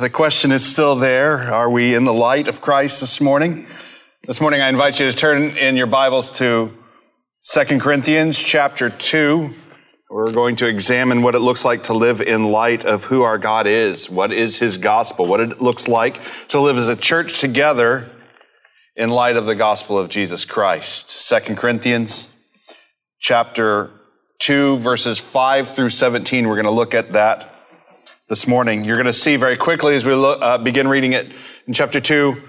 the question is still there. Are we in the light of Christ this morning? This morning I invite you to turn in your Bibles to 2 Corinthians chapter 2. We're going to examine what it looks like to live in light of who our God is. What is His gospel? What it looks like to live as a church together in light of the gospel of Jesus Christ. 2 Corinthians chapter 2 verses 5 through 17. We're going to look at that this morning. You're going to see very quickly as we look, uh, begin reading it in chapter 2,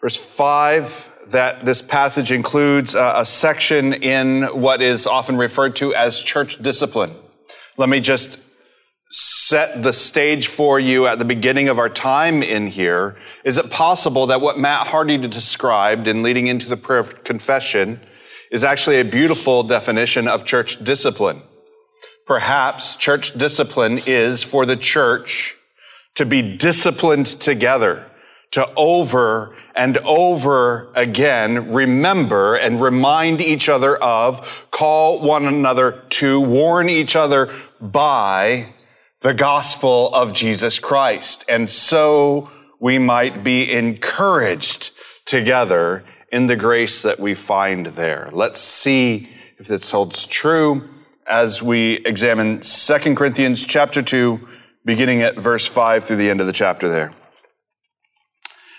verse 5, that this passage includes uh, a section in what is often referred to as church discipline. Let me just set the stage for you at the beginning of our time in here. Is it possible that what Matt Hardy described in leading into the prayer of confession is actually a beautiful definition of church discipline? Perhaps church discipline is for the church to be disciplined together, to over and over again remember and remind each other of, call one another to, warn each other by the gospel of Jesus Christ. And so we might be encouraged together in the grace that we find there. Let's see if this holds true as we examine 2 Corinthians chapter 2, beginning at verse 5 through the end of the chapter there.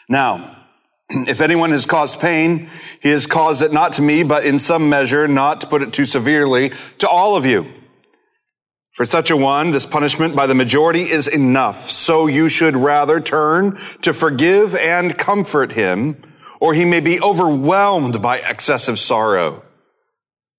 Now, if anyone has caused pain, he has caused it not to me, but in some measure, not to put it too severely, to all of you. For such a one, this punishment by the majority is enough. So you should rather turn to forgive and comfort him, or he may be overwhelmed by excessive sorrow.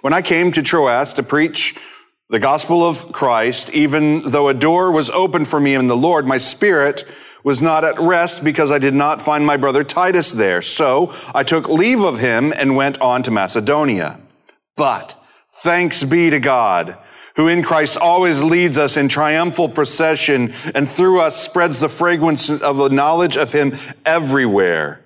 When I came to Troas to preach the gospel of Christ, even though a door was open for me in the Lord, my spirit was not at rest because I did not find my brother Titus there. So I took leave of him and went on to Macedonia. But thanks be to God, who in Christ always leads us in triumphal procession and through us spreads the fragrance of the knowledge of him everywhere.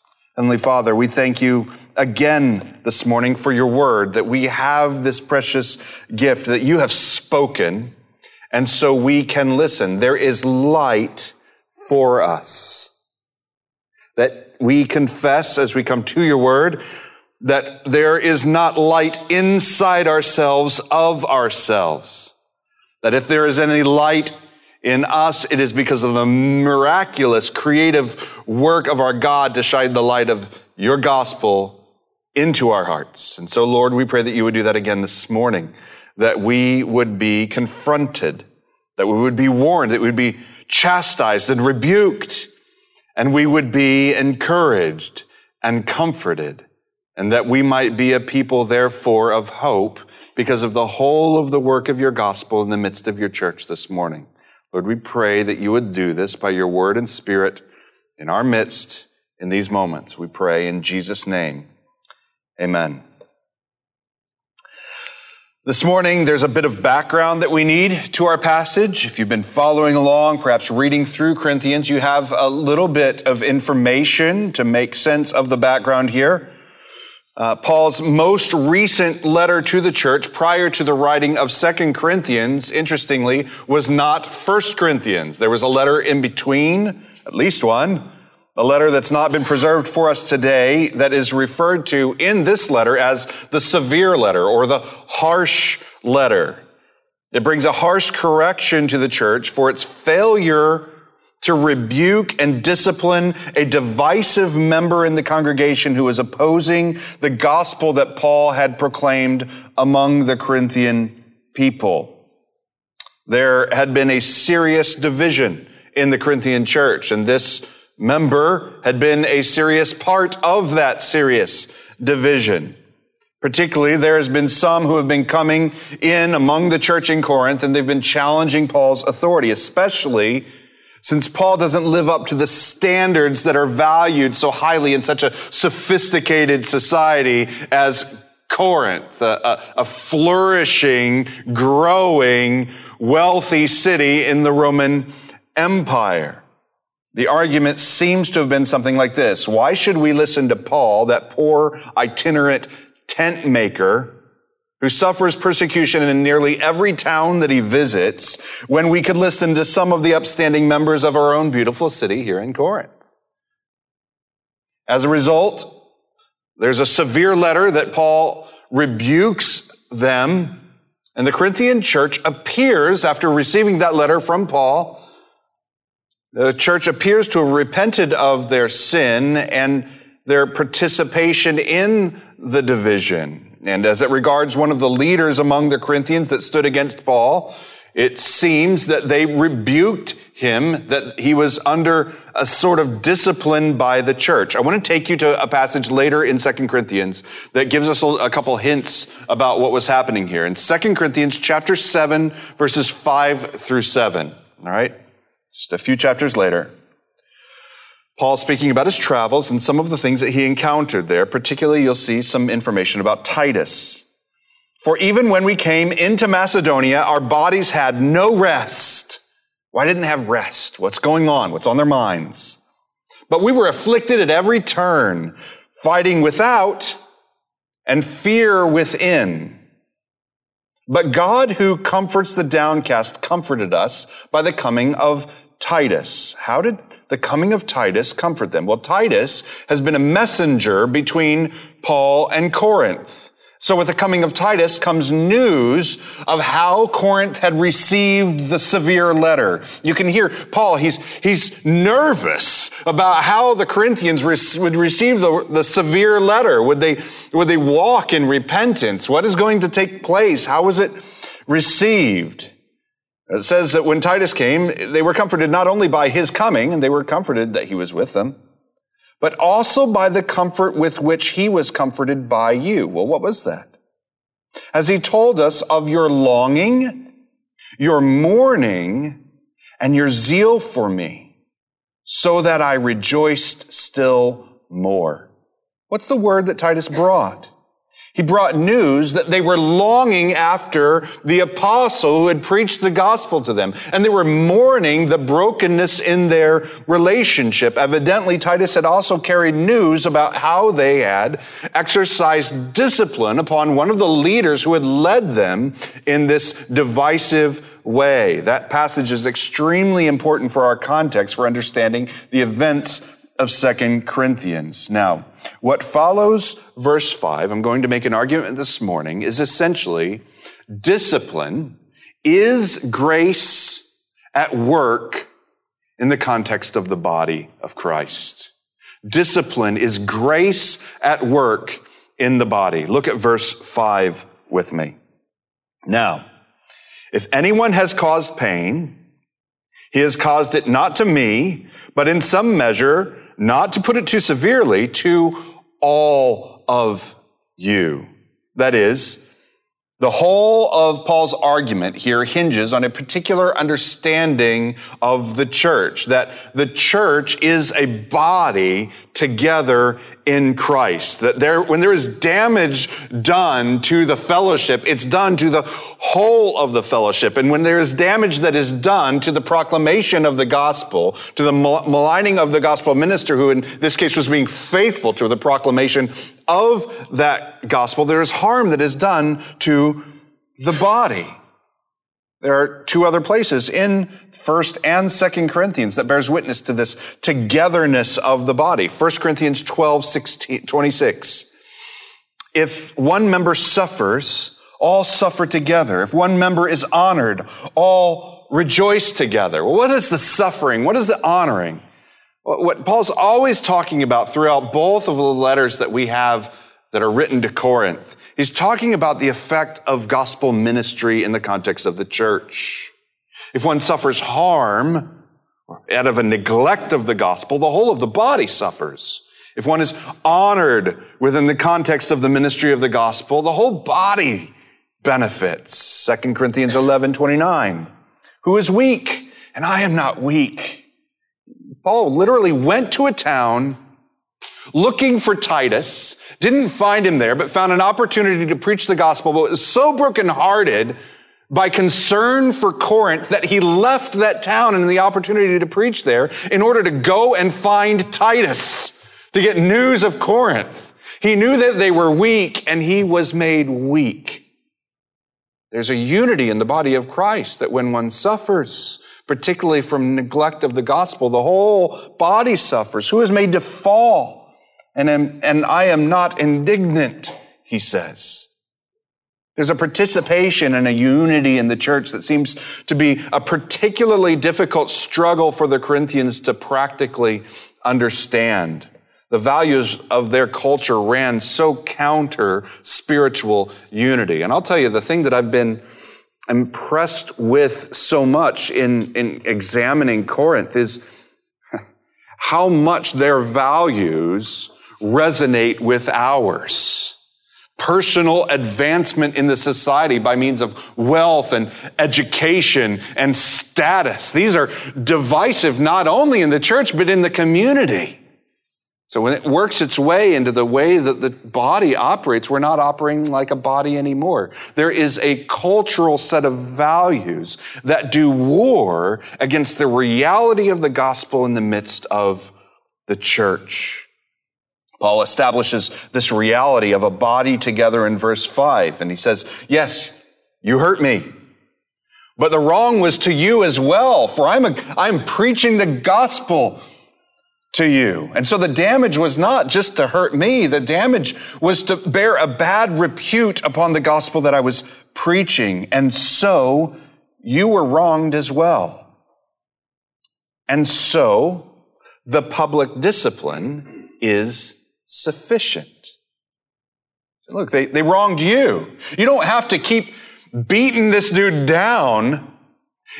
Heavenly Father, we thank you again this morning for your word, that we have this precious gift that you have spoken, and so we can listen. There is light for us. That we confess as we come to your word that there is not light inside ourselves of ourselves. That if there is any light in us, it is because of the miraculous creative work of our God to shine the light of your gospel into our hearts. And so, Lord, we pray that you would do that again this morning, that we would be confronted, that we would be warned, that we would be chastised and rebuked, and we would be encouraged and comforted, and that we might be a people, therefore, of hope because of the whole of the work of your gospel in the midst of your church this morning. Lord, we pray that you would do this by your word and spirit in our midst in these moments. We pray in Jesus' name. Amen. This morning, there's a bit of background that we need to our passage. If you've been following along, perhaps reading through Corinthians, you have a little bit of information to make sense of the background here. Uh, Paul's most recent letter to the church prior to the writing of Second Corinthians, interestingly, was not First Corinthians. There was a letter in between, at least one, a letter that's not been preserved for us today that is referred to in this letter as the severe letter or the harsh letter. It brings a harsh correction to the church for its failure to rebuke and discipline a divisive member in the congregation who was opposing the gospel that Paul had proclaimed among the Corinthian people. There had been a serious division in the Corinthian church, and this member had been a serious part of that serious division. Particularly, there has been some who have been coming in among the church in Corinth and they've been challenging Paul's authority, especially since Paul doesn't live up to the standards that are valued so highly in such a sophisticated society as Corinth, a, a, flourishing, growing, wealthy city in the Roman Empire. The argument seems to have been something like this. Why should we listen to Paul, that poor itinerant tent maker, who suffers persecution in nearly every town that he visits, when we could listen to some of the upstanding members of our own beautiful city here in Corinth. As a result, there's a severe letter that Paul rebukes them, and the Corinthian church appears, after receiving that letter from Paul, the church appears to have repented of their sin and their participation in the division. And as it regards one of the leaders among the Corinthians that stood against Paul, it seems that they rebuked him, that he was under a sort of discipline by the church. I want to take you to a passage later in 2 Corinthians that gives us a couple hints about what was happening here. In 2 Corinthians chapter 7, verses 5 through 7. All right? Just a few chapters later. Paul speaking about his travels and some of the things that he encountered there. Particularly, you'll see some information about Titus. For even when we came into Macedonia, our bodies had no rest. Why didn't they have rest? What's going on? What's on their minds? But we were afflicted at every turn, fighting without and fear within. But God who comforts the downcast comforted us by the coming of Titus. How did the coming of Titus comfort them? Well, Titus has been a messenger between Paul and Corinth. So with the coming of Titus comes news of how Corinth had received the severe letter. You can hear Paul, he's, he's nervous about how the Corinthians would receive the, the severe letter. Would they, would they walk in repentance? What is going to take place? How was it received? It says that when Titus came, they were comforted not only by his coming, and they were comforted that he was with them, but also by the comfort with which he was comforted by you. Well, what was that? As he told us of your longing, your mourning, and your zeal for me, so that I rejoiced still more. What's the word that Titus brought? He brought news that they were longing after the apostle who had preached the gospel to them. And they were mourning the brokenness in their relationship. Evidently, Titus had also carried news about how they had exercised discipline upon one of the leaders who had led them in this divisive way. That passage is extremely important for our context for understanding the events of Second Corinthians. Now, what follows verse 5, I'm going to make an argument this morning, is essentially discipline is grace at work in the context of the body of Christ. Discipline is grace at work in the body. Look at verse 5 with me. Now, if anyone has caused pain, he has caused it not to me, but in some measure not to put it too severely, to all of you. That is, the whole of Paul's argument here hinges on a particular understanding of the church, that the church is a body together in Christ. That there, when there is damage done to the fellowship, it's done to the whole of the fellowship. And when there is damage that is done to the proclamation of the gospel, to the maligning of the gospel minister, who in this case was being faithful to the proclamation of that gospel, there is harm that is done to the body. There are two other places in First and Second Corinthians that bears witness to this togetherness of the body. First Corinthians 12, 16, 26. If one member suffers, all suffer together. If one member is honored, all rejoice together. Well, what is the suffering? What is the honoring? What Paul's always talking about throughout both of the letters that we have that are written to Corinth, he's talking about the effect of gospel ministry in the context of the church. If one suffers harm out of a neglect of the gospel, the whole of the body suffers. If one is honored within the context of the ministry of the gospel, the whole body benefits. 2 Corinthians 11, 29. Who is weak? And I am not weak. Paul literally went to a town looking for Titus, didn't find him there, but found an opportunity to preach the gospel, but was so brokenhearted by concern for Corinth that he left that town and the opportunity to preach there in order to go and find Titus to get news of Corinth. He knew that they were weak and he was made weak. There's a unity in the body of Christ that when one suffers, particularly from neglect of the gospel, the whole body suffers. Who is made to fall? And, am, and I am not indignant, he says. There's a participation and a unity in the church that seems to be a particularly difficult struggle for the Corinthians to practically understand. The values of their culture ran so counter spiritual unity. And I'll tell you, the thing that I've been impressed with so much in, in examining Corinth is how much their values resonate with ours. Personal advancement in the society by means of wealth and education and status. These are divisive not only in the church, but in the community. So when it works its way into the way that the body operates, we're not operating like a body anymore. There is a cultural set of values that do war against the reality of the gospel in the midst of the church. Paul establishes this reality of a body together in verse 5, and he says, Yes, you hurt me. But the wrong was to you as well, for I'm, a, I'm preaching the gospel to you. And so the damage was not just to hurt me. The damage was to bear a bad repute upon the gospel that I was preaching. And so you were wronged as well. And so the public discipline is sufficient. Look, they, they wronged you. You don't have to keep beating this dude down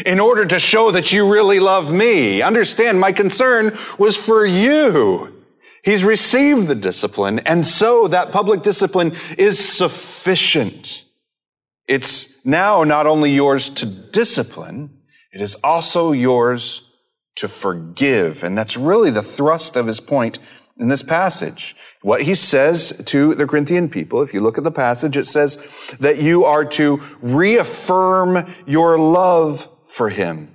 in order to show that you really love me. Understand, my concern was for you. He's received the discipline, and so that public discipline is sufficient. It's now not only yours to discipline, it is also yours to forgive. And that's really the thrust of his point in this passage. What he says to the Corinthian people, if you look at the passage, it says that you are to reaffirm your love for him.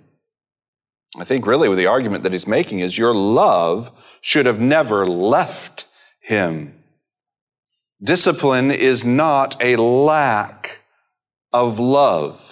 I think really the argument that he's making is your love should have never left him. Discipline is not a lack of love.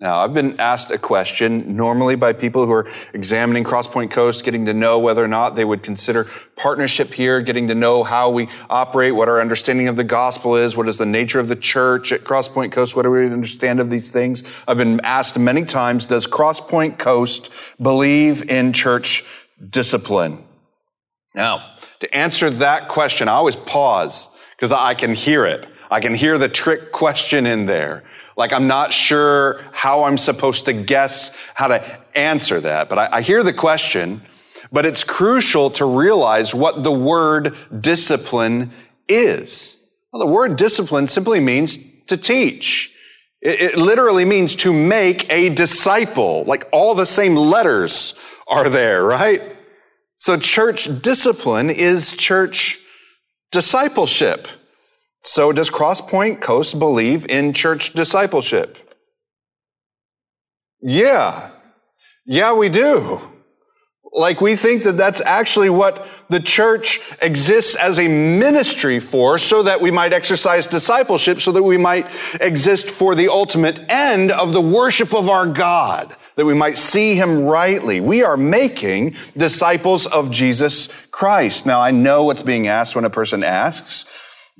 Now, I've been asked a question normally by people who are examining Crosspoint Coast, getting to know whether or not they would consider partnership here, getting to know how we operate, what our understanding of the gospel is, what is the nature of the church at Crosspoint Coast, what do we understand of these things. I've been asked many times, does Crosspoint Coast believe in church discipline? Now, to answer that question, I always pause because I can hear it. I can hear the trick question in there. Like I'm not sure how I'm supposed to guess how to answer that, but I, I hear the question, but it's crucial to realize what the word discipline is. Well, the word discipline simply means to teach. It, it literally means to make a disciple. Like all the same letters are there, right? So church discipline is church discipleship. So does Crosspoint Coast believe in church discipleship? Yeah. Yeah, we do. Like we think that that's actually what the church exists as a ministry for so that we might exercise discipleship, so that we might exist for the ultimate end of the worship of our God, that we might see him rightly. We are making disciples of Jesus Christ. Now I know what's being asked when a person asks,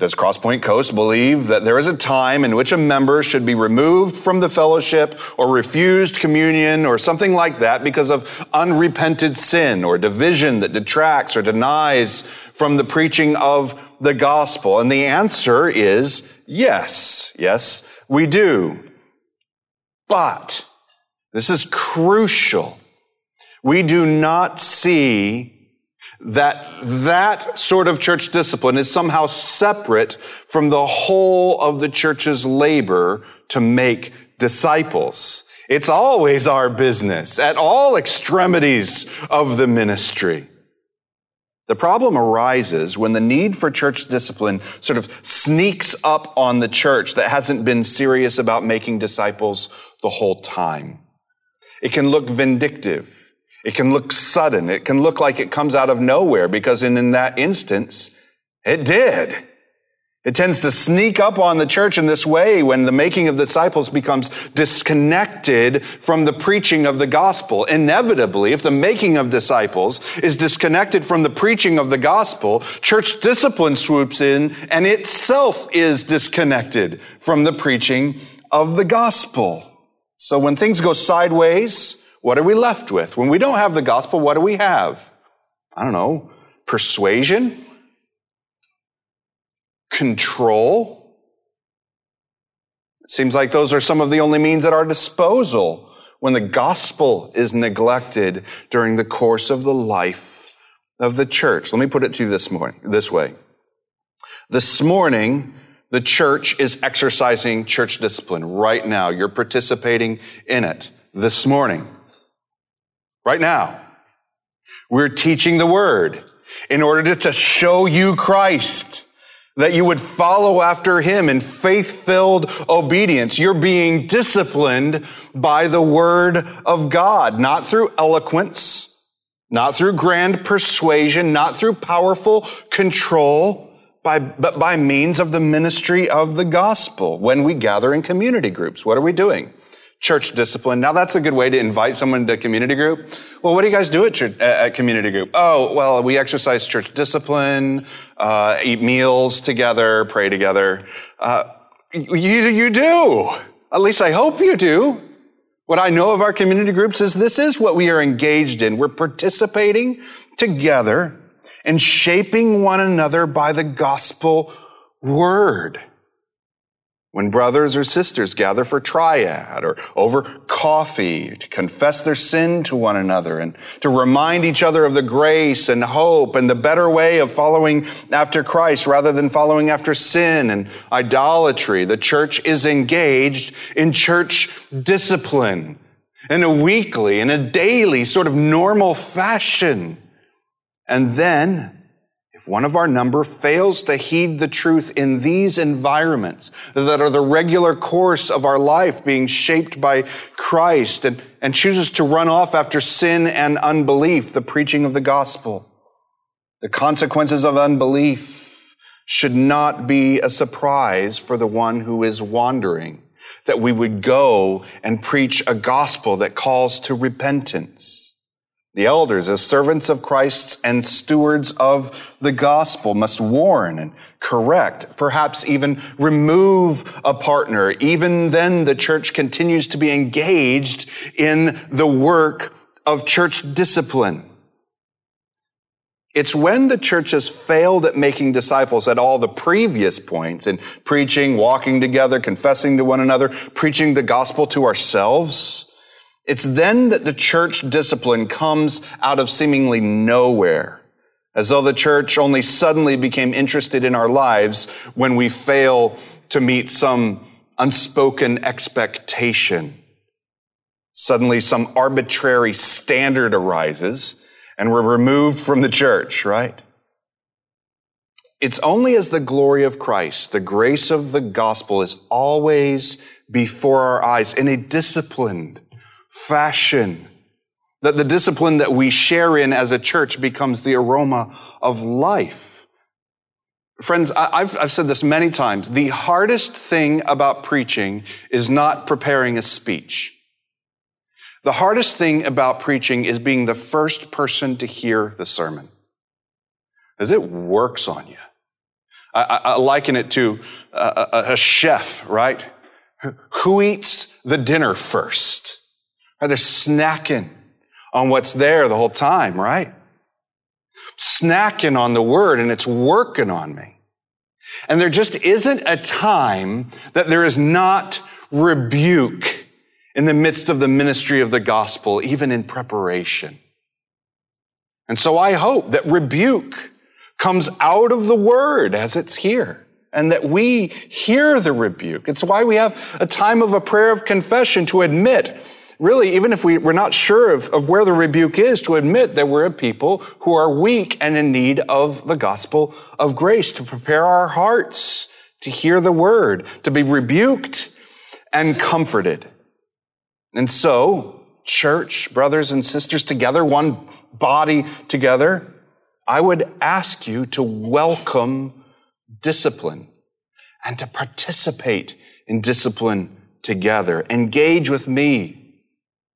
Does Crosspoint Coast believe that there is a time in which a member should be removed from the fellowship or refused communion or something like that because of unrepented sin or division that detracts or denies from the preaching of the gospel? And the answer is yes. Yes, we do. But this is crucial. We do not see that that sort of church discipline is somehow separate from the whole of the church's labor to make disciples. It's always our business at all extremities of the ministry. The problem arises when the need for church discipline sort of sneaks up on the church that hasn't been serious about making disciples the whole time. It can look vindictive. It can look sudden. It can look like it comes out of nowhere because in, in that instance, it did. It tends to sneak up on the church in this way when the making of disciples becomes disconnected from the preaching of the gospel. Inevitably, if the making of disciples is disconnected from the preaching of the gospel, church discipline swoops in and itself is disconnected from the preaching of the gospel. So when things go sideways, what are we left with? When we don't have the gospel, what do we have? I don't know, persuasion, control. It seems like those are some of the only means at our disposal when the gospel is neglected during the course of the life of the church. Let me put it to you this morning, this way. This morning, the church is exercising church discipline right now. You're participating in it this morning. Right now. We're teaching the word in order to show you Christ, that you would follow after him in faith-filled obedience. You're being disciplined by the word of God, not through eloquence, not through grand persuasion, not through powerful control, by, but by means of the ministry of the gospel. When we gather in community groups, what are we doing? Church discipline. Now that's a good way to invite someone to community group. Well, what do you guys do at, church, at community group? Oh, well, we exercise church discipline, uh, eat meals together, pray together. Uh, you, you do. At least I hope you do. What I know of our community groups is this is what we are engaged in. We're participating together and shaping one another by the gospel word. When brothers or sisters gather for triad or over coffee to confess their sin to one another and to remind each other of the grace and hope and the better way of following after Christ rather than following after sin and idolatry, the church is engaged in church discipline in a weekly, in a daily sort of normal fashion. And then if one of our number fails to heed the truth in these environments that are the regular course of our life being shaped by Christ and, and chooses to run off after sin and unbelief, the preaching of the gospel, the consequences of unbelief should not be a surprise for the one who is wandering, that we would go and preach a gospel that calls to repentance. The elders, as servants of Christ and stewards of the gospel, must warn and correct, perhaps even remove a partner. Even then, the church continues to be engaged in the work of church discipline. It's when the church has failed at making disciples at all the previous points in preaching, walking together, confessing to one another, preaching the gospel to ourselves, it's then that the church discipline comes out of seemingly nowhere, as though the church only suddenly became interested in our lives when we fail to meet some unspoken expectation. Suddenly some arbitrary standard arises and we're removed from the church, right? It's only as the glory of Christ, the grace of the gospel is always before our eyes in a disciplined, fashion. That the discipline that we share in as a church becomes the aroma of life. Friends, I've, I've said this many times. The hardest thing about preaching is not preparing a speech. The hardest thing about preaching is being the first person to hear the sermon. As it works on you. I, I liken it to a, a, a chef, right? Who eats the dinner first? Are they snacking on what's there the whole time, right? Snacking on the word and it's working on me. And there just isn't a time that there is not rebuke in the midst of the ministry of the gospel, even in preparation. And so I hope that rebuke comes out of the word as it's here and that we hear the rebuke. It's why we have a time of a prayer of confession to admit, really, even if we, we're not sure of, of where the rebuke is, to admit that we're a people who are weak and in need of the gospel of grace, to prepare our hearts to hear the word, to be rebuked and comforted. And so, church, brothers and sisters together, one body together, I would ask you to welcome discipline and to participate in discipline together. Engage with me.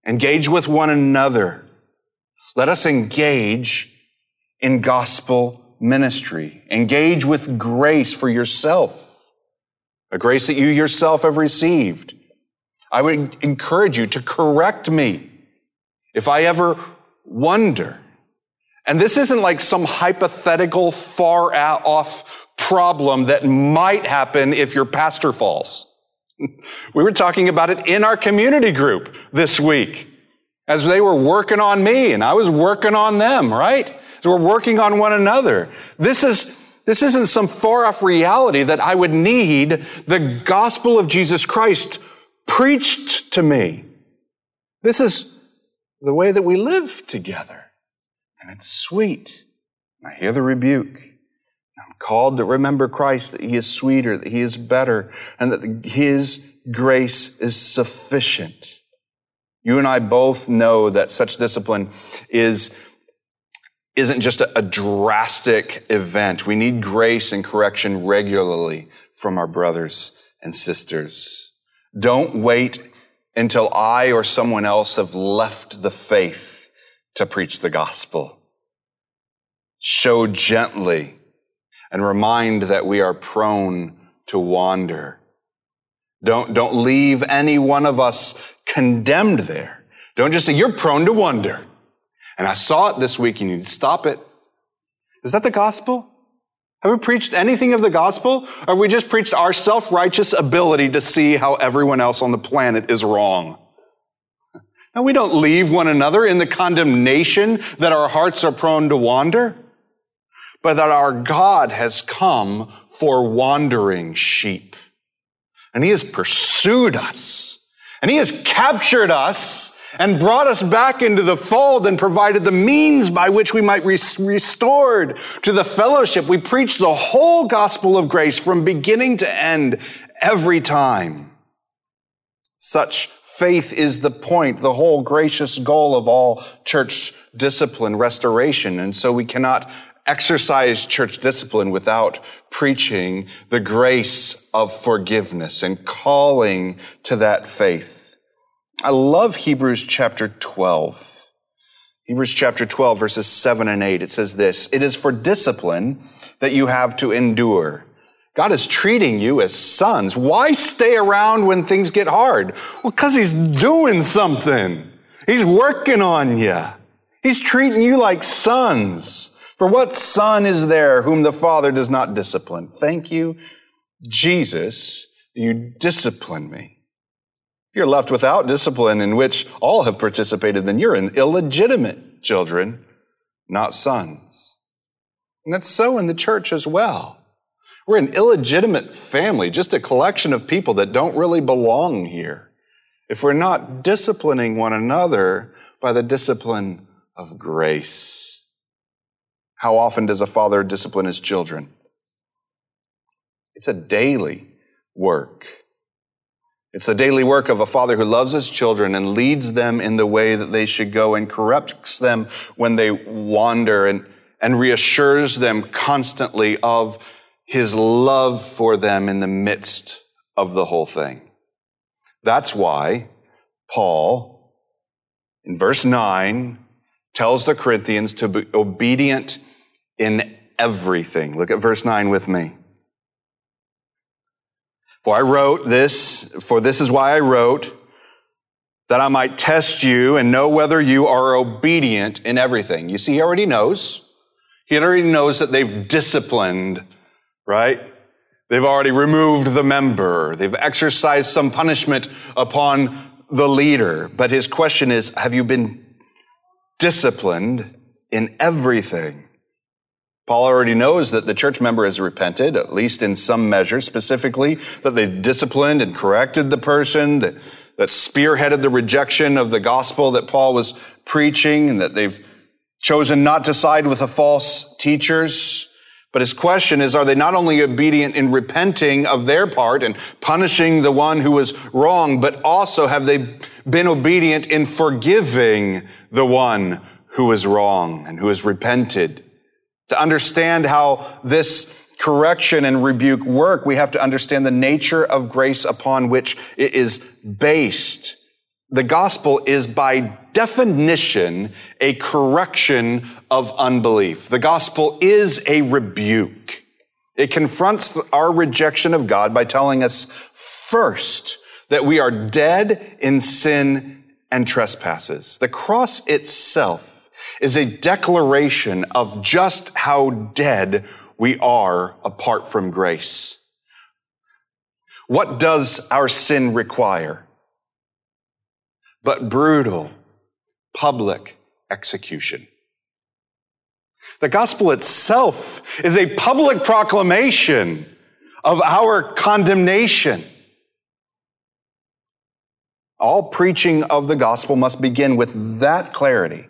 Engage with one another. Let us engage in gospel ministry. Engage with grace for yourself, a grace that you yourself have received. I would encourage you to correct me if I ever wonder. And this isn't like some hypothetical far off problem that might happen if your pastor falls. we were talking about it in our community group this week as they were working on me and I was working on them, right? So we're working on one another. This is, this isn't some far off reality that I would need the gospel of Jesus Christ preached to me. This is the way that we live together. And it's sweet. I hear the rebuke. Called to remember Christ, that He is sweeter, that He is better, and that His grace is sufficient. You and I both know that such discipline is, isn't just a, a drastic event. We need grace and correction regularly from our brothers and sisters. Don't wait until I or someone else have left the faith to preach the gospel. Show gently and remind that we are prone to wander. Don't, don't leave any one of us condemned there. Don't just say, you're prone to wander. And I saw it this week, you need to stop it. Is that the gospel? Have we preached anything of the gospel? Or we just preached our self-righteous ability to see how everyone else on the planet is wrong? And we don't leave one another in the condemnation that our hearts are prone to wander, but that our God has come for wandering sheep. And He has pursued us. And He has captured us and brought us back into the fold and provided the means by which we might be restored to the fellowship. We preach the whole gospel of grace from beginning to end every time. Such faith is the point, the whole gracious goal of all church discipline, restoration. And so we cannot exercise church discipline without preaching the grace of forgiveness and calling to that faith. I love Hebrews chapter 12. Hebrews chapter 12 verses 7 and 8. It says this, It is for discipline that you have to endure. God is treating you as sons. Why stay around when things get hard? Well, cause He's doing something. He's working on you. He's treating you like sons. For what son is there whom the Father does not discipline? Thank you, Jesus, you discipline me If you're left without discipline in which all have participated, then you're an illegitimate children, not sons. And that's so in the church as well. We're an illegitimate family, just a collection of people that don't really belong here. If we're not disciplining one another by the discipline of grace. How often does a father discipline his children? It's a daily work. It's a daily work of a father who loves his children and leads them in the way that they should go and corrects them when they wander and, and reassures them constantly of his love for them in the midst of the whole thing. That's why Paul, in verse 9, tells the Corinthians to be obedient in everything. Look at verse 9 with me. For I wrote this, for this is why I wrote, that I might test you and know whether you are obedient in everything. You see, he already knows. He already knows that they've disciplined, right? They've already removed the member. They've exercised some punishment upon the leader. But his question is, have you been disciplined in everything? Paul already knows that the church member has repented, at least in some measure, specifically that they've disciplined and corrected the person, that, that spearheaded the rejection of the gospel that Paul was preaching, and that they've chosen not to side with the false teachers. But his question is, are they not only obedient in repenting of their part and punishing the one who was wrong, but also have they been obedient in forgiving the one who was wrong and who has repented? To understand how this correction and rebuke work, we have to understand the nature of grace upon which it is based. The gospel is by definition a correction of unbelief. The gospel is a rebuke. It confronts our rejection of God by telling us first that we are dead in sin and trespasses. The cross itself is a declaration of just how dead we are apart from grace. What does our sin require? But brutal public execution. The gospel itself is a public proclamation of our condemnation. All preaching of the gospel must begin with that clarity.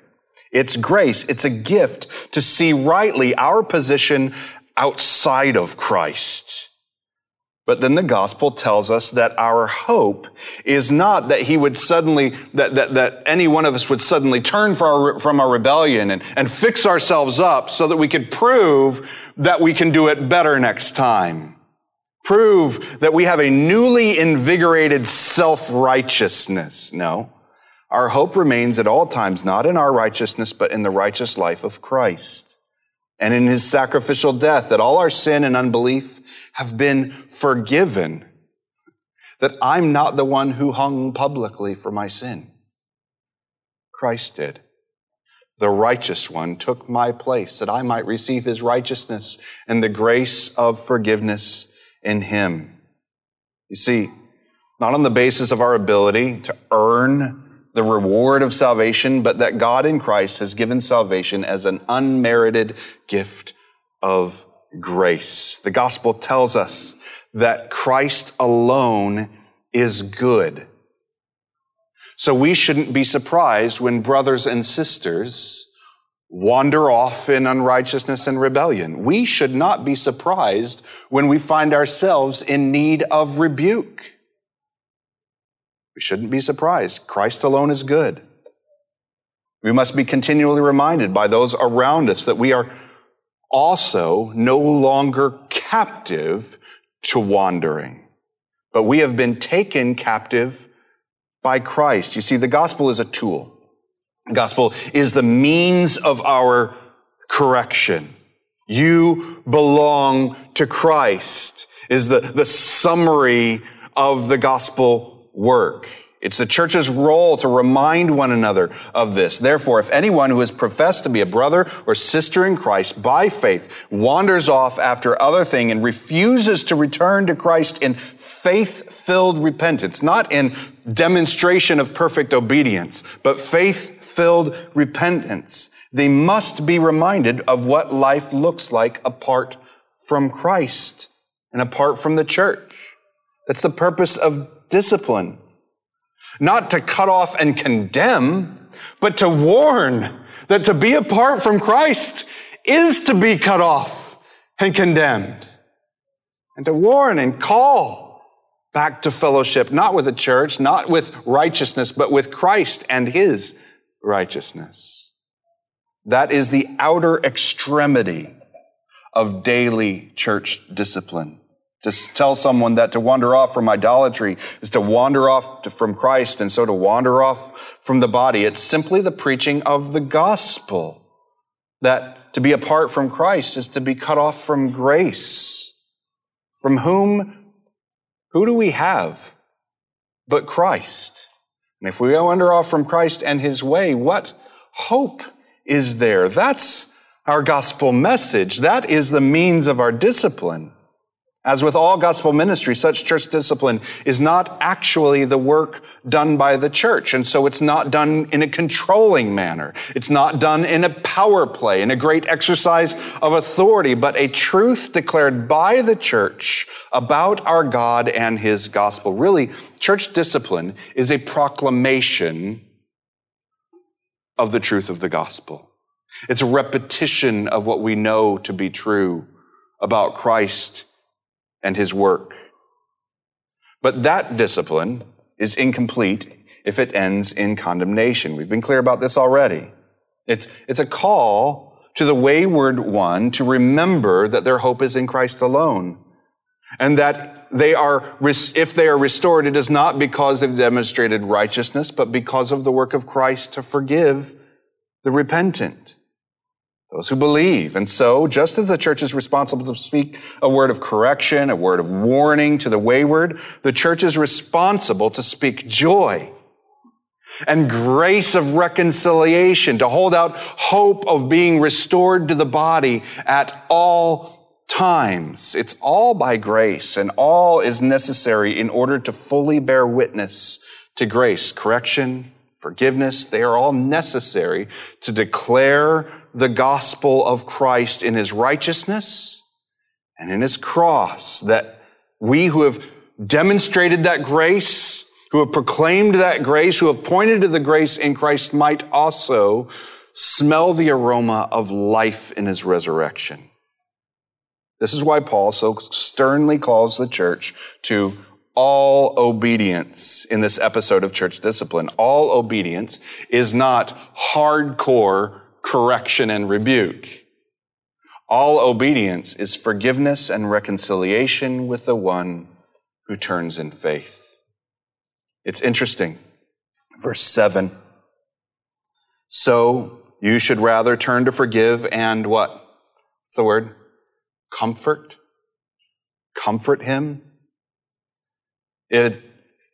It's grace. It's a gift to see rightly our position outside of Christ. But then the gospel tells us that our hope is not that he would suddenly, that, that, that any one of us would suddenly turn our, from our rebellion and, and fix ourselves up so that we could prove that we can do it better next time. Prove that we have a newly invigorated self-righteousness. No. Our hope remains at all times not in our righteousness, but in the righteous life of Christ and in his sacrificial death, that all our sin and unbelief have been forgiven, that I'm not the one who hung publicly for my sin. Christ did. The righteous one took my place that I might receive his righteousness and the grace of forgiveness in him. You see, not on the basis of our ability to earn the reward of salvation, but that God in Christ has given salvation as an unmerited gift of grace. The gospel tells us that Christ alone is good. So we shouldn't be surprised when brothers and sisters wander off in unrighteousness and rebellion. We should not be surprised when we find ourselves in need of rebuke. We shouldn't be surprised. Christ alone is good. We must be continually reminded by those around us that we are also no longer captive to wandering, but we have been taken captive by Christ. You see, the gospel is a tool. The gospel is the means of our correction. You belong to Christ is the, the summary of the gospel work. It's the church's role to remind one another of this. Therefore, if anyone who has professed to be a brother or sister in Christ by faith wanders off after other thing and refuses to return to Christ in faith-filled repentance, not in demonstration of perfect obedience, but faith-filled repentance, they must be reminded of what life looks like apart from Christ and apart from the church. That's the purpose of discipline. Not to cut off and condemn, but to warn that to be apart from Christ is to be cut off and condemned. And to warn and call back to fellowship, not with the church, not with righteousness, but with Christ and His righteousness. That is the outer extremity of daily church discipline. To tell someone that to wander off from idolatry is to wander off to, from Christ and so to wander off from the body. It's simply the preaching of the gospel. That to be apart from Christ is to be cut off from grace. From whom, Who do we have but Christ? And if we wander off from Christ and his way, what hope is there? That's our gospel message. That is the means of our discipline. As with all gospel ministry, such church discipline is not actually the work done by the church. And so it's not done in a controlling manner. It's not done in a power play, in a great exercise of authority, but a truth declared by the church about our God and his gospel. Really, church discipline is a proclamation of the truth of the gospel. It's a repetition of what we know to be true about Christ and his work. But that discipline is incomplete if it ends in condemnation. We've been clear about this already. It's, it's a call to the wayward one to remember that their hope is in Christ alone. And that they are, if they are restored, it is not because they've demonstrated righteousness, but because of the work of Christ to forgive the repentant those who believe. And so, just as the church is responsible to speak a word of correction, a word of warning to the wayward, the church is responsible to speak joy and grace of reconciliation, to hold out hope of being restored to the body at all times. It's all by grace and all is necessary in order to fully bear witness to grace. Correction, forgiveness, they are all necessary to declare the gospel of Christ in his righteousness and in his cross, that we who have demonstrated that grace, who have proclaimed that grace, who have pointed to the grace in Christ might also smell the aroma of life in his resurrection. This is why Paul so sternly calls the church to all obedience in this episode of church discipline. All obedience is not hardcore correction and rebuke. All obedience is forgiveness and reconciliation with the one who turns in faith. It's interesting. Verse 7. So you should rather turn to forgive and what? What's the word? Comfort. Comfort him. It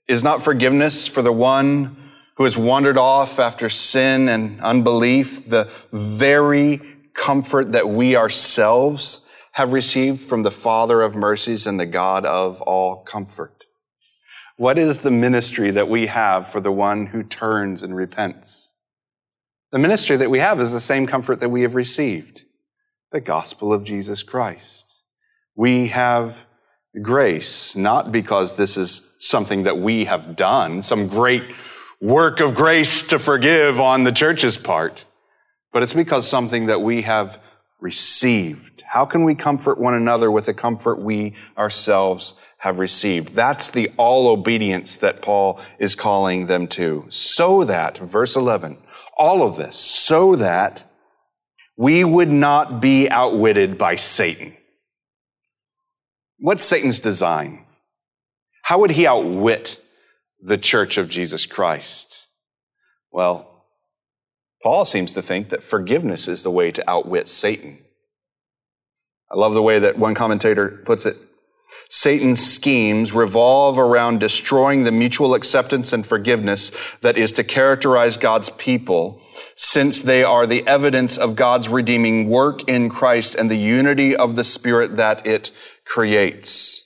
is not forgiveness for the one who has wandered off after sin and unbelief, the very comfort that we ourselves have received from the Father of mercies and the God of all comfort. What is the ministry that we have for the one who turns and repents? The ministry that we have is the same comfort that we have received the gospel of Jesus Christ. We have grace, not because this is something that we have done, some great work of grace to forgive on the church's part, but it's because something that we have received. How can we comfort one another with the comfort we ourselves have received? That's the all obedience that Paul is calling them to. So that, verse 11, all of this, so that we would not be outwitted by Satan. What's Satan's design? How would he outwit the church of Jesus Christ? Well, Paul seems to think that forgiveness is the way to outwit Satan. I love the way that one commentator puts it. Satan's schemes revolve around destroying the mutual acceptance and forgiveness that is to characterize God's people, since they are the evidence of God's redeeming work in Christ and the unity of the Spirit that it creates.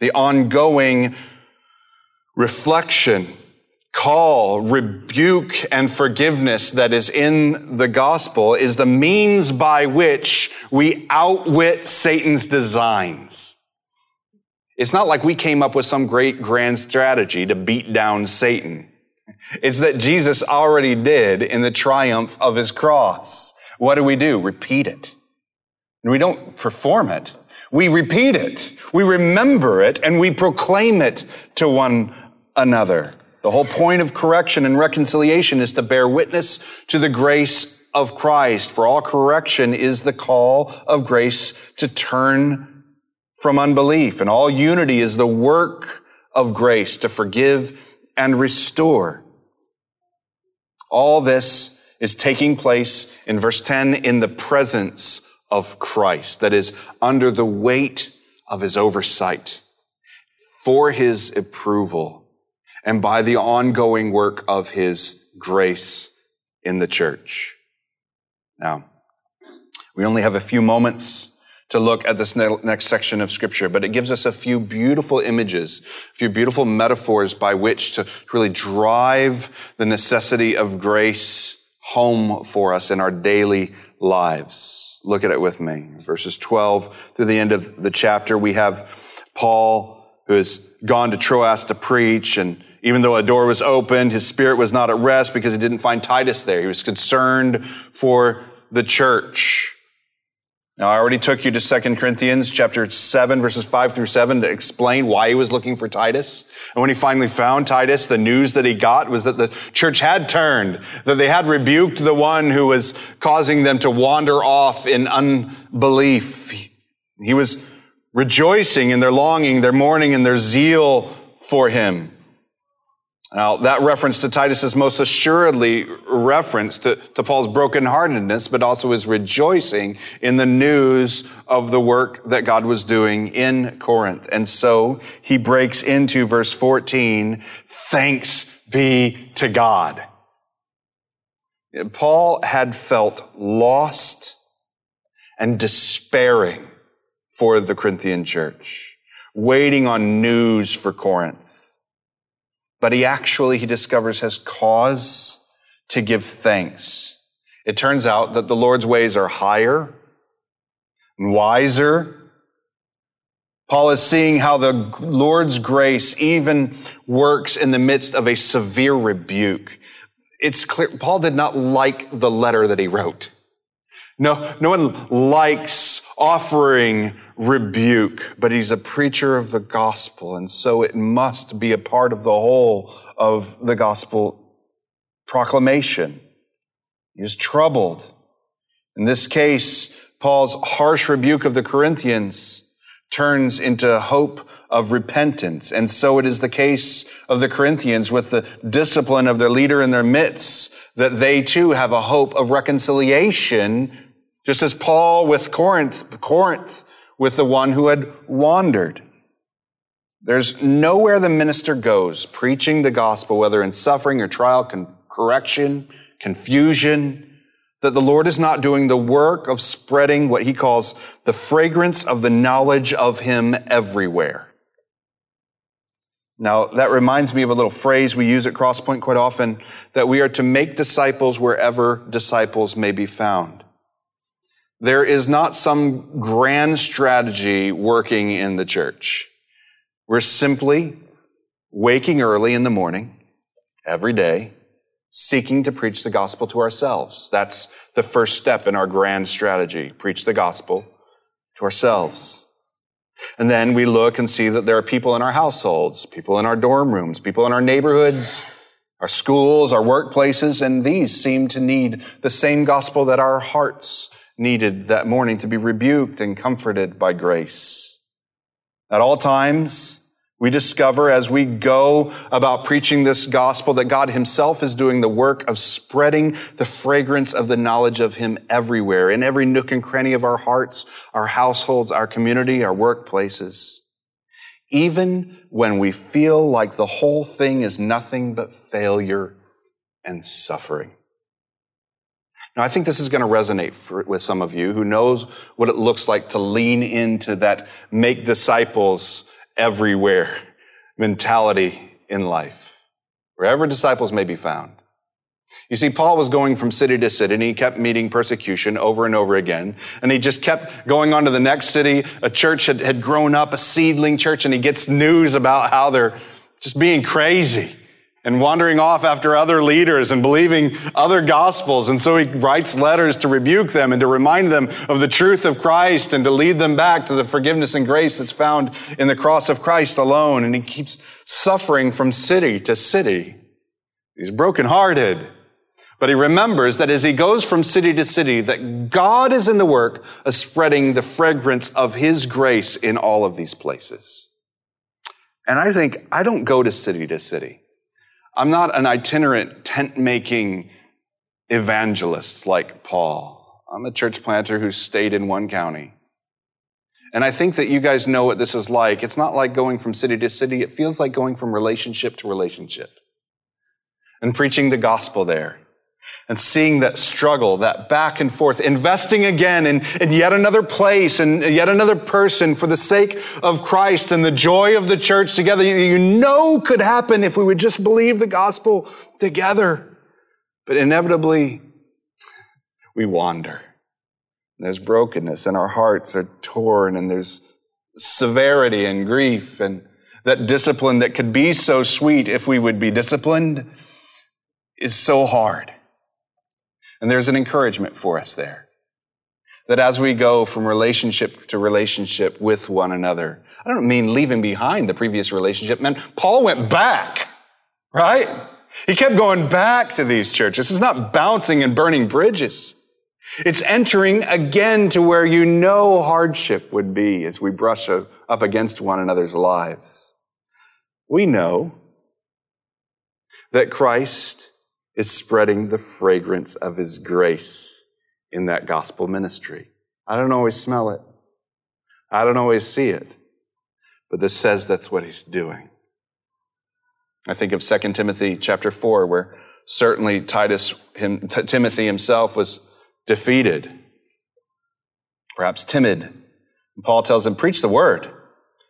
The ongoing reflection, call, rebuke, and forgiveness that is in the gospel is the means by which we outwit Satan's designs. It's not like we came up with some great grand strategy to beat down Satan. It's that Jesus already did in the triumph of his cross. What do we do? Repeat it. And we don't perform it. We repeat it. We remember it and we proclaim it to one another. The whole point of correction and reconciliation is to bear witness to the grace of Christ. For all correction is the call of grace to turn from unbelief. And all unity is the work of grace to forgive and restore. All this is taking place in verse 10 in the presence of Christ. That is, under the weight of his oversight for his approval and by the ongoing work of his grace in the church. Now, we only have a few moments to look at this next section of scripture, but it gives us a few beautiful images, a few beautiful metaphors by which to really drive the necessity of grace home for us in our daily lives. Look at it with me. Verses 12 through the end of the chapter, we have Paul who has gone to Troas to preach and even though a door was opened, his spirit was not at rest because he didn't find Titus there. He was concerned for the church. Now, I already took you to 2 Corinthians chapter 7, verses 5 through 7 to explain why he was looking for Titus. And when he finally found Titus, the news that he got was that the church had turned, that they had rebuked the one who was causing them to wander off in unbelief. He was rejoicing in their longing, their mourning, and their zeal for him. Now, that reference to Titus is most assuredly reference to, to Paul's brokenheartedness, but also his rejoicing in the news of the work that God was doing in Corinth. And so he breaks into verse 14, thanks be to God. Paul had felt lost and despairing for the Corinthian church, waiting on news for Corinth but he actually, he discovers, has cause to give thanks. It turns out that the Lord's ways are higher and wiser. Paul is seeing how the Lord's grace even works in the midst of a severe rebuke. It's clear, Paul did not like the letter that he wrote. No, no one likes offering rebuke, but he's a preacher of the gospel, and so it must be a part of the whole of the gospel proclamation. He is troubled. In this case, Paul's harsh rebuke of the Corinthians turns into hope of repentance. And so it is the case of the Corinthians with the discipline of their leader in their midst, that they too have a hope of reconciliation, just as Paul with Corinth, Corinth with the one who had wandered. There's nowhere the minister goes preaching the gospel, whether in suffering or trial, con- correction, confusion, that the Lord is not doing the work of spreading what he calls the fragrance of the knowledge of him everywhere. Now, that reminds me of a little phrase we use at Crosspoint quite often that we are to make disciples wherever disciples may be found. There is not some grand strategy working in the church. We're simply waking early in the morning, every day, seeking to preach the gospel to ourselves. That's the first step in our grand strategy. Preach the gospel to ourselves. And then we look and see that there are people in our households, people in our dorm rooms, people in our neighborhoods, our schools, our workplaces, and these seem to need the same gospel that our hearts needed that morning to be rebuked and comforted by grace. At all times, we discover as we go about preaching this gospel that God himself is doing the work of spreading the fragrance of the knowledge of him everywhere, in every nook and cranny of our hearts, our households, our community, our workplaces. Even when we feel like the whole thing is nothing but failure and suffering. Now, I think this is going to resonate for, with some of you who knows what it looks like to lean into that make disciples everywhere mentality in life, wherever disciples may be found. You see, Paul was going from city to city and he kept meeting persecution over and over again. And he just kept going on to the next city. A church had, had grown up, a seedling church, and he gets news about how they're just being crazy and wandering off after other leaders and believing other gospels. And so he writes letters to rebuke them and to remind them of the truth of Christ and to lead them back to the forgiveness and grace that's found in the cross of Christ alone. And he keeps suffering from city to city. He's brokenhearted. But he remembers that as he goes from city to city, that God is in the work of spreading the fragrance of his grace in all of these places. And I think I don't go to city to city. I'm not an itinerant tent making evangelist like Paul. I'm a church planter who stayed in one county. And I think that you guys know what this is like. It's not like going from city to city. It feels like going from relationship to relationship and preaching the gospel there and seeing that struggle, that back and forth, investing again in, in yet another place and yet another person for the sake of Christ and the joy of the church together, you know could happen if we would just believe the gospel together. But inevitably, we wander. There's brokenness and our hearts are torn and there's severity and grief and that discipline that could be so sweet if we would be disciplined is so hard. And there's an encouragement for us there. That as we go from relationship to relationship with one another, I don't mean leaving behind the previous relationship, man. Paul went back, right? He kept going back to these churches. It's not bouncing and burning bridges. It's entering again to where you know hardship would be as we brush up against one another's lives. We know that Christ is spreading the fragrance of his grace in that gospel ministry. I don't always smell it. I don't always see it. But this says that's what he's doing. I think of 2 Timothy chapter 4 where certainly Titus him, T- Timothy himself was defeated, perhaps timid. And Paul tells him, preach the word.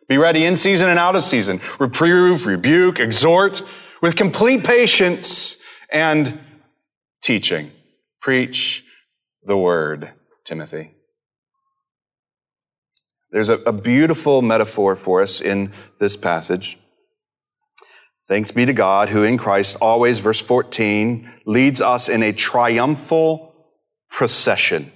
Be ready in season and out of season. Reprove, rebuke, exhort with complete patience and teaching. Preach the word, Timothy. There's a, a, beautiful metaphor for us in this passage. Thanks be to God who in Christ always, verse 14, leads us in a triumphal procession.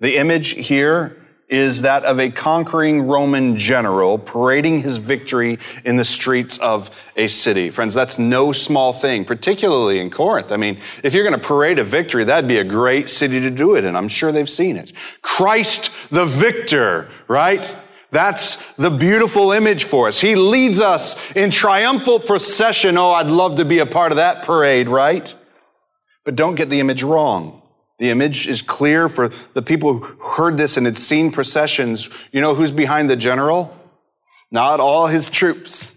The image here is that of a conquering Roman general parading his victory in the streets of a city. Friends, that's no small thing, particularly in Corinth. I mean, if you're going to parade a victory, that'd be a great city to do it in. I'm sure they've seen it. Christ the victor, right? That's the beautiful image for us. He leads us in triumphal procession. Oh, I'd love to be a part of that parade, right? But don't get the image wrong. The image is clear for the people who heard this and had seen processions. You know who's behind the general? Not all his troops.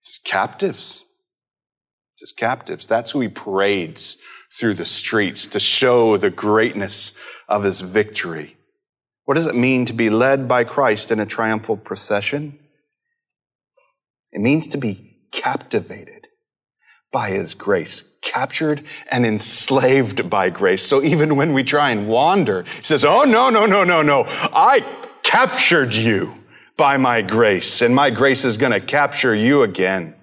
It's his captives. It's his captives. That's who he parades through the streets to show the greatness of his victory. What does it mean to be led by Christ in a triumphal procession? It means to be captivated by his grace, captured and enslaved by grace. So even when we try and wander, he says, Oh, no, no, no, no, no. I captured you by my grace, and my grace is going to capture you again.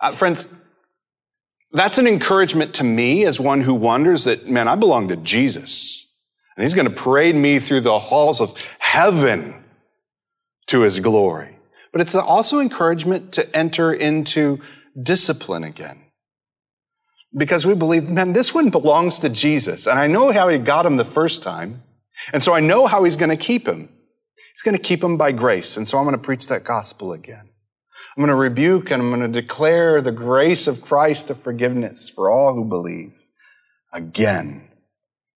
Uh, friends, that's an encouragement to me as one who wonders that, man, I belong to Jesus. And he's going to parade me through the halls of heaven to his glory. But it's also encouragement to enter into discipline again. Because we believe, man, this one belongs to Jesus. And I know how he got him the first time. And so I know how he's going to keep him. He's going to keep him by grace. And so I'm going to preach that gospel again. I'm going to rebuke and I'm going to declare the grace of Christ of forgiveness for all who believe again.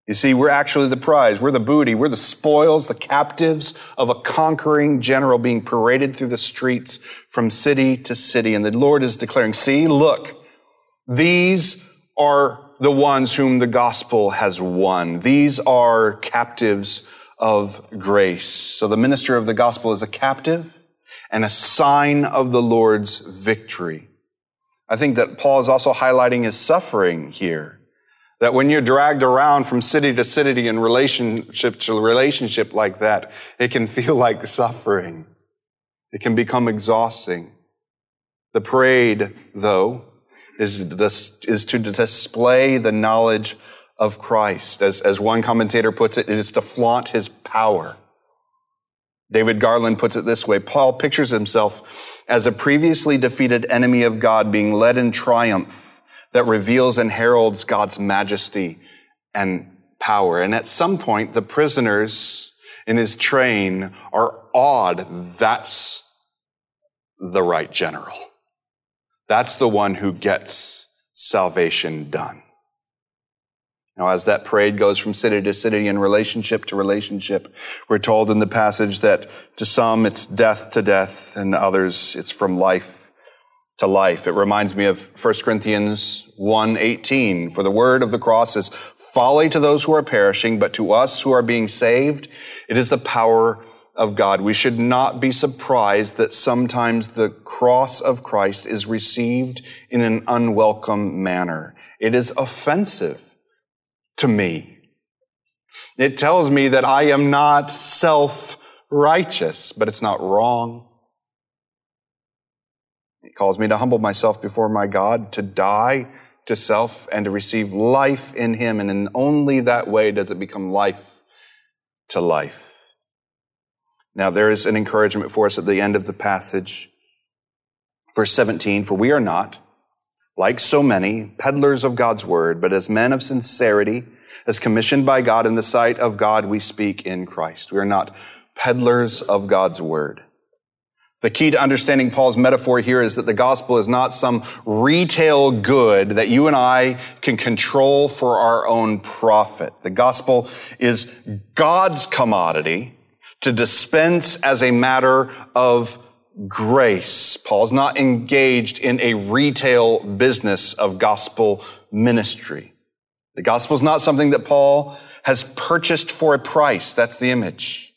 You see, we're actually the prize. We're the booty. We're the spoils, the captives of a conquering general being paraded through the streets from city to city. And the Lord is declaring, see, look, these are the ones whom the gospel has won. These are captives of grace. So the minister of the gospel is a captive and a sign of the Lord's victory. I think that Paul is also highlighting his suffering here. That when you're dragged around from city to city in relationship to relationship like that, it can feel like suffering. It can become exhausting. The parade, though, is, is to display the knowledge of Christ. As, as one commentator puts it, it is to flaunt his power. David Garland puts it this way Paul pictures himself as a previously defeated enemy of God being led in triumph that reveals and heralds God's majesty and power. And at some point, the prisoners in his train are awed. That's the right general. That's the one who gets salvation done. Now, as that parade goes from city to city and relationship to relationship, we're told in the passage that to some it's death to death and others it's from life to life. It reminds me of 1 Corinthians 1:18, for the word of the cross is folly to those who are perishing, but to us who are being saved, it is the power of God. We should not be surprised that sometimes the cross of Christ is received in an unwelcome manner. It is offensive to me. It tells me that I am not self righteous, but it's not wrong. It calls me to humble myself before my God, to die to self, and to receive life in Him. And in only that way does it become life to life. Now, there is an encouragement for us at the end of the passage. Verse 17 For we are not like so many, peddlers of God's word, but as men of sincerity, as commissioned by God in the sight of God, we speak in Christ. We are not peddlers of God's word. The key to understanding Paul's metaphor here is that the gospel is not some retail good that you and I can control for our own profit. The gospel is God's commodity to dispense as a matter of grace. Paul's not engaged in a retail business of gospel ministry. The gospel is not something that Paul has purchased for a price. That's the image.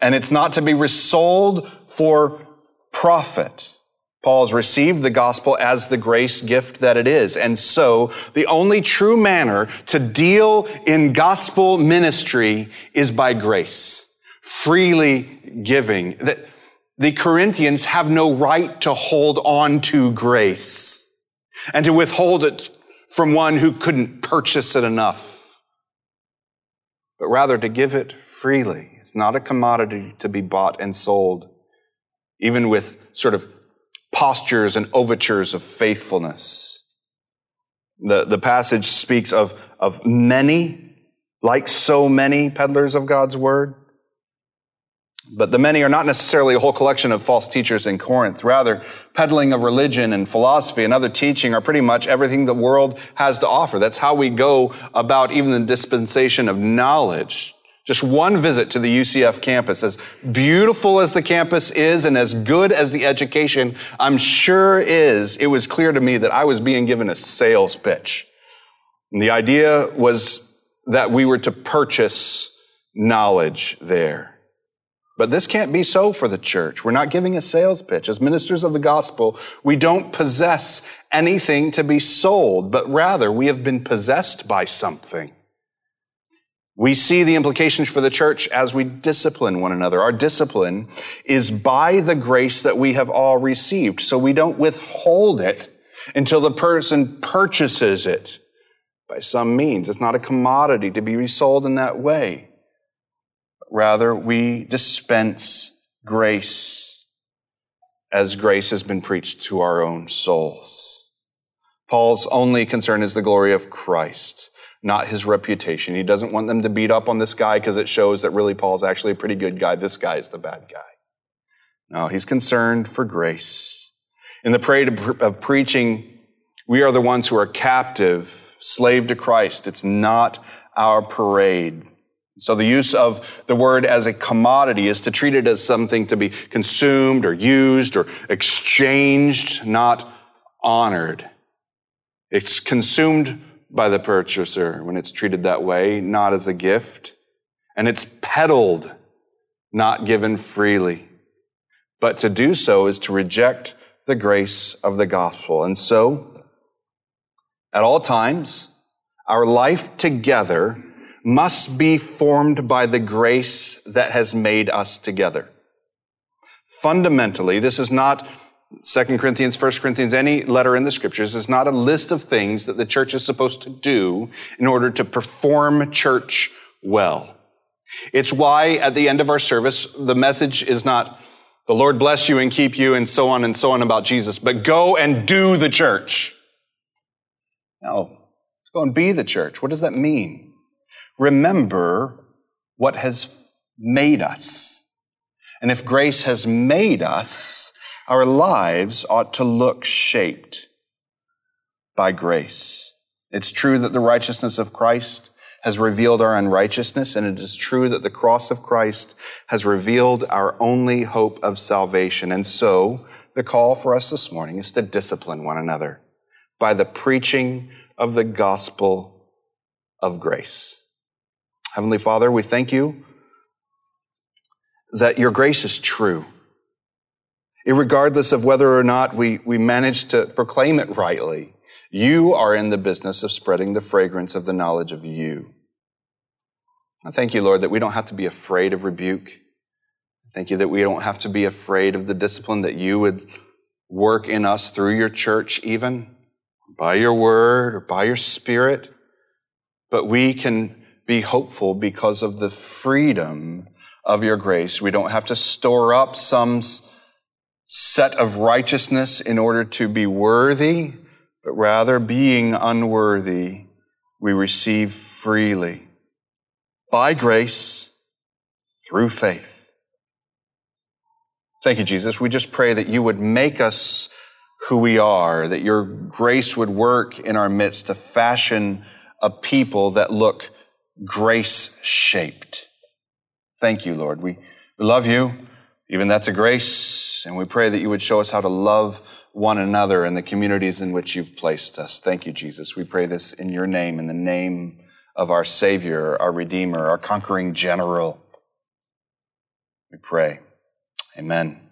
And it's not to be resold for profit. Paul has received the gospel as the grace gift that it is. And so the only true manner to deal in gospel ministry is by grace. Freely giving. That the Corinthians have no right to hold on to grace and to withhold it from one who couldn't purchase it enough, but rather to give it freely. It's not a commodity to be bought and sold, even with sort of postures and overtures of faithfulness. The, the passage speaks of, of many, like so many peddlers of God's word. But the many are not necessarily a whole collection of false teachers in Corinth. Rather, peddling of religion and philosophy and other teaching are pretty much everything the world has to offer. That's how we go about even the dispensation of knowledge. Just one visit to the UCF campus, as beautiful as the campus is and as good as the education I'm sure is, it was clear to me that I was being given a sales pitch. And the idea was that we were to purchase knowledge there. But this can't be so for the church. We're not giving a sales pitch. As ministers of the gospel, we don't possess anything to be sold, but rather we have been possessed by something. We see the implications for the church as we discipline one another. Our discipline is by the grace that we have all received. So we don't withhold it until the person purchases it by some means. It's not a commodity to be resold in that way. Rather, we dispense grace as grace has been preached to our own souls. Paul's only concern is the glory of Christ, not his reputation. He doesn't want them to beat up on this guy because it shows that really Paul's actually a pretty good guy. This guy is the bad guy. No, he's concerned for grace. In the parade of preaching, we are the ones who are captive, slave to Christ. It's not our parade. So the use of the word as a commodity is to treat it as something to be consumed or used or exchanged, not honored. It's consumed by the purchaser when it's treated that way, not as a gift. And it's peddled, not given freely. But to do so is to reject the grace of the gospel. And so, at all times, our life together must be formed by the grace that has made us together. Fundamentally, this is not 2 Corinthians, 1 Corinthians, any letter in the scriptures is not a list of things that the church is supposed to do in order to perform church well. It's why at the end of our service, the message is not, the Lord bless you and keep you and so on and so on about Jesus, but go and do the church. No, go and be the church. What does that mean? Remember what has made us. And if grace has made us, our lives ought to look shaped by grace. It's true that the righteousness of Christ has revealed our unrighteousness, and it is true that the cross of Christ has revealed our only hope of salvation. And so, the call for us this morning is to discipline one another by the preaching of the gospel of grace. Heavenly Father, we thank you that your grace is true. Regardless of whether or not we, we manage to proclaim it rightly, you are in the business of spreading the fragrance of the knowledge of you. I thank you, Lord, that we don't have to be afraid of rebuke. Thank you that we don't have to be afraid of the discipline that you would work in us through your church, even by your word or by your spirit. But we can be hopeful because of the freedom of your grace. We don't have to store up some set of righteousness in order to be worthy, but rather being unworthy, we receive freely by grace through faith. Thank you, Jesus. We just pray that you would make us who we are, that your grace would work in our midst to fashion a people that look grace shaped. Thank you, Lord. We, we love you. Even that's a grace. And we pray that you would show us how to love one another in the communities in which you've placed us. Thank you, Jesus. We pray this in your name, in the name of our Savior, our Redeemer, our conquering general. We pray. Amen.